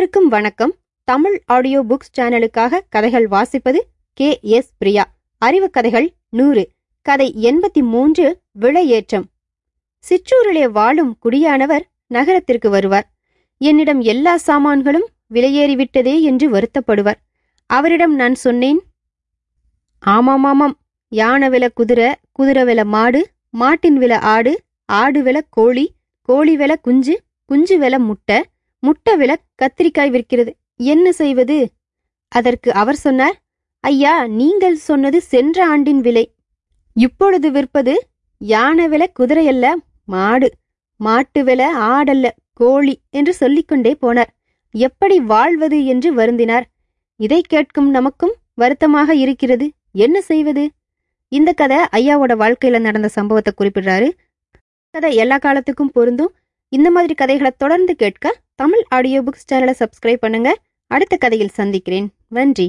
அனைவருக்கும் வணக்கம். Tamil audio books சேனலுக்காக கதைகள் வாசிப்பது கே. எஸ். பிரியா. அறிவு கதைகள் நூறு. கதை எண்பத்தி மூன்று விளையேற்றம் சிற்றூரிலே வாழும் குடியானவர் நகரத்திற்கு வருவார். என்னிடம் எல்லா சாமான்களும் விலையேறிவிட்டதே என்று வருத்தப்படுவார். அவரிடம் நான் சொன்னேன் ஆமாம் ஆமாம் யானை வில குதிரை குதிரை வில மாடு மாட்டின் வில ஆடு ஆடு வில கோழி கோழி வில குஞ்சு குஞ்சு வில முட்டை முட்டை வில கத்திரிக்காய் விற்கிறது. என்ன செய்வது? அதற்கு அவர் சொன்னார் ஐயா நீங்கள் சொன்னது சென்ற ஆண்டின் விலை. இப்பொழுது விற்பது யானை வில குதிரையல்ல மாடு. மாட்டு வில ஆடல்ல கோழி என்று சொல்லிக்கொண்டே போனார். எப்படி வாழ்வது? என்று வருந்தினார். இதை கேட்கும் நமக்கும் வருத்தமாக இருக்கிறது. என்ன செய்வது? இந்த கதை ஐயாவோட வாழ்க்கையில நடந்த சம்பவத்தை குறிப்பிடுறாரு. கதை எல்லா காலத்துக்கும் பொருந்தும். இந்த மாதிரி கதைகளை தொடர்ந்து கேட்க தமிழ் ஆடியோ புக்ஸ் சேனலை சப்ஸ்கிரைப் பண்ணுங்க. அடுத்த கதையில் சந்திக்கிறேன். நன்றி.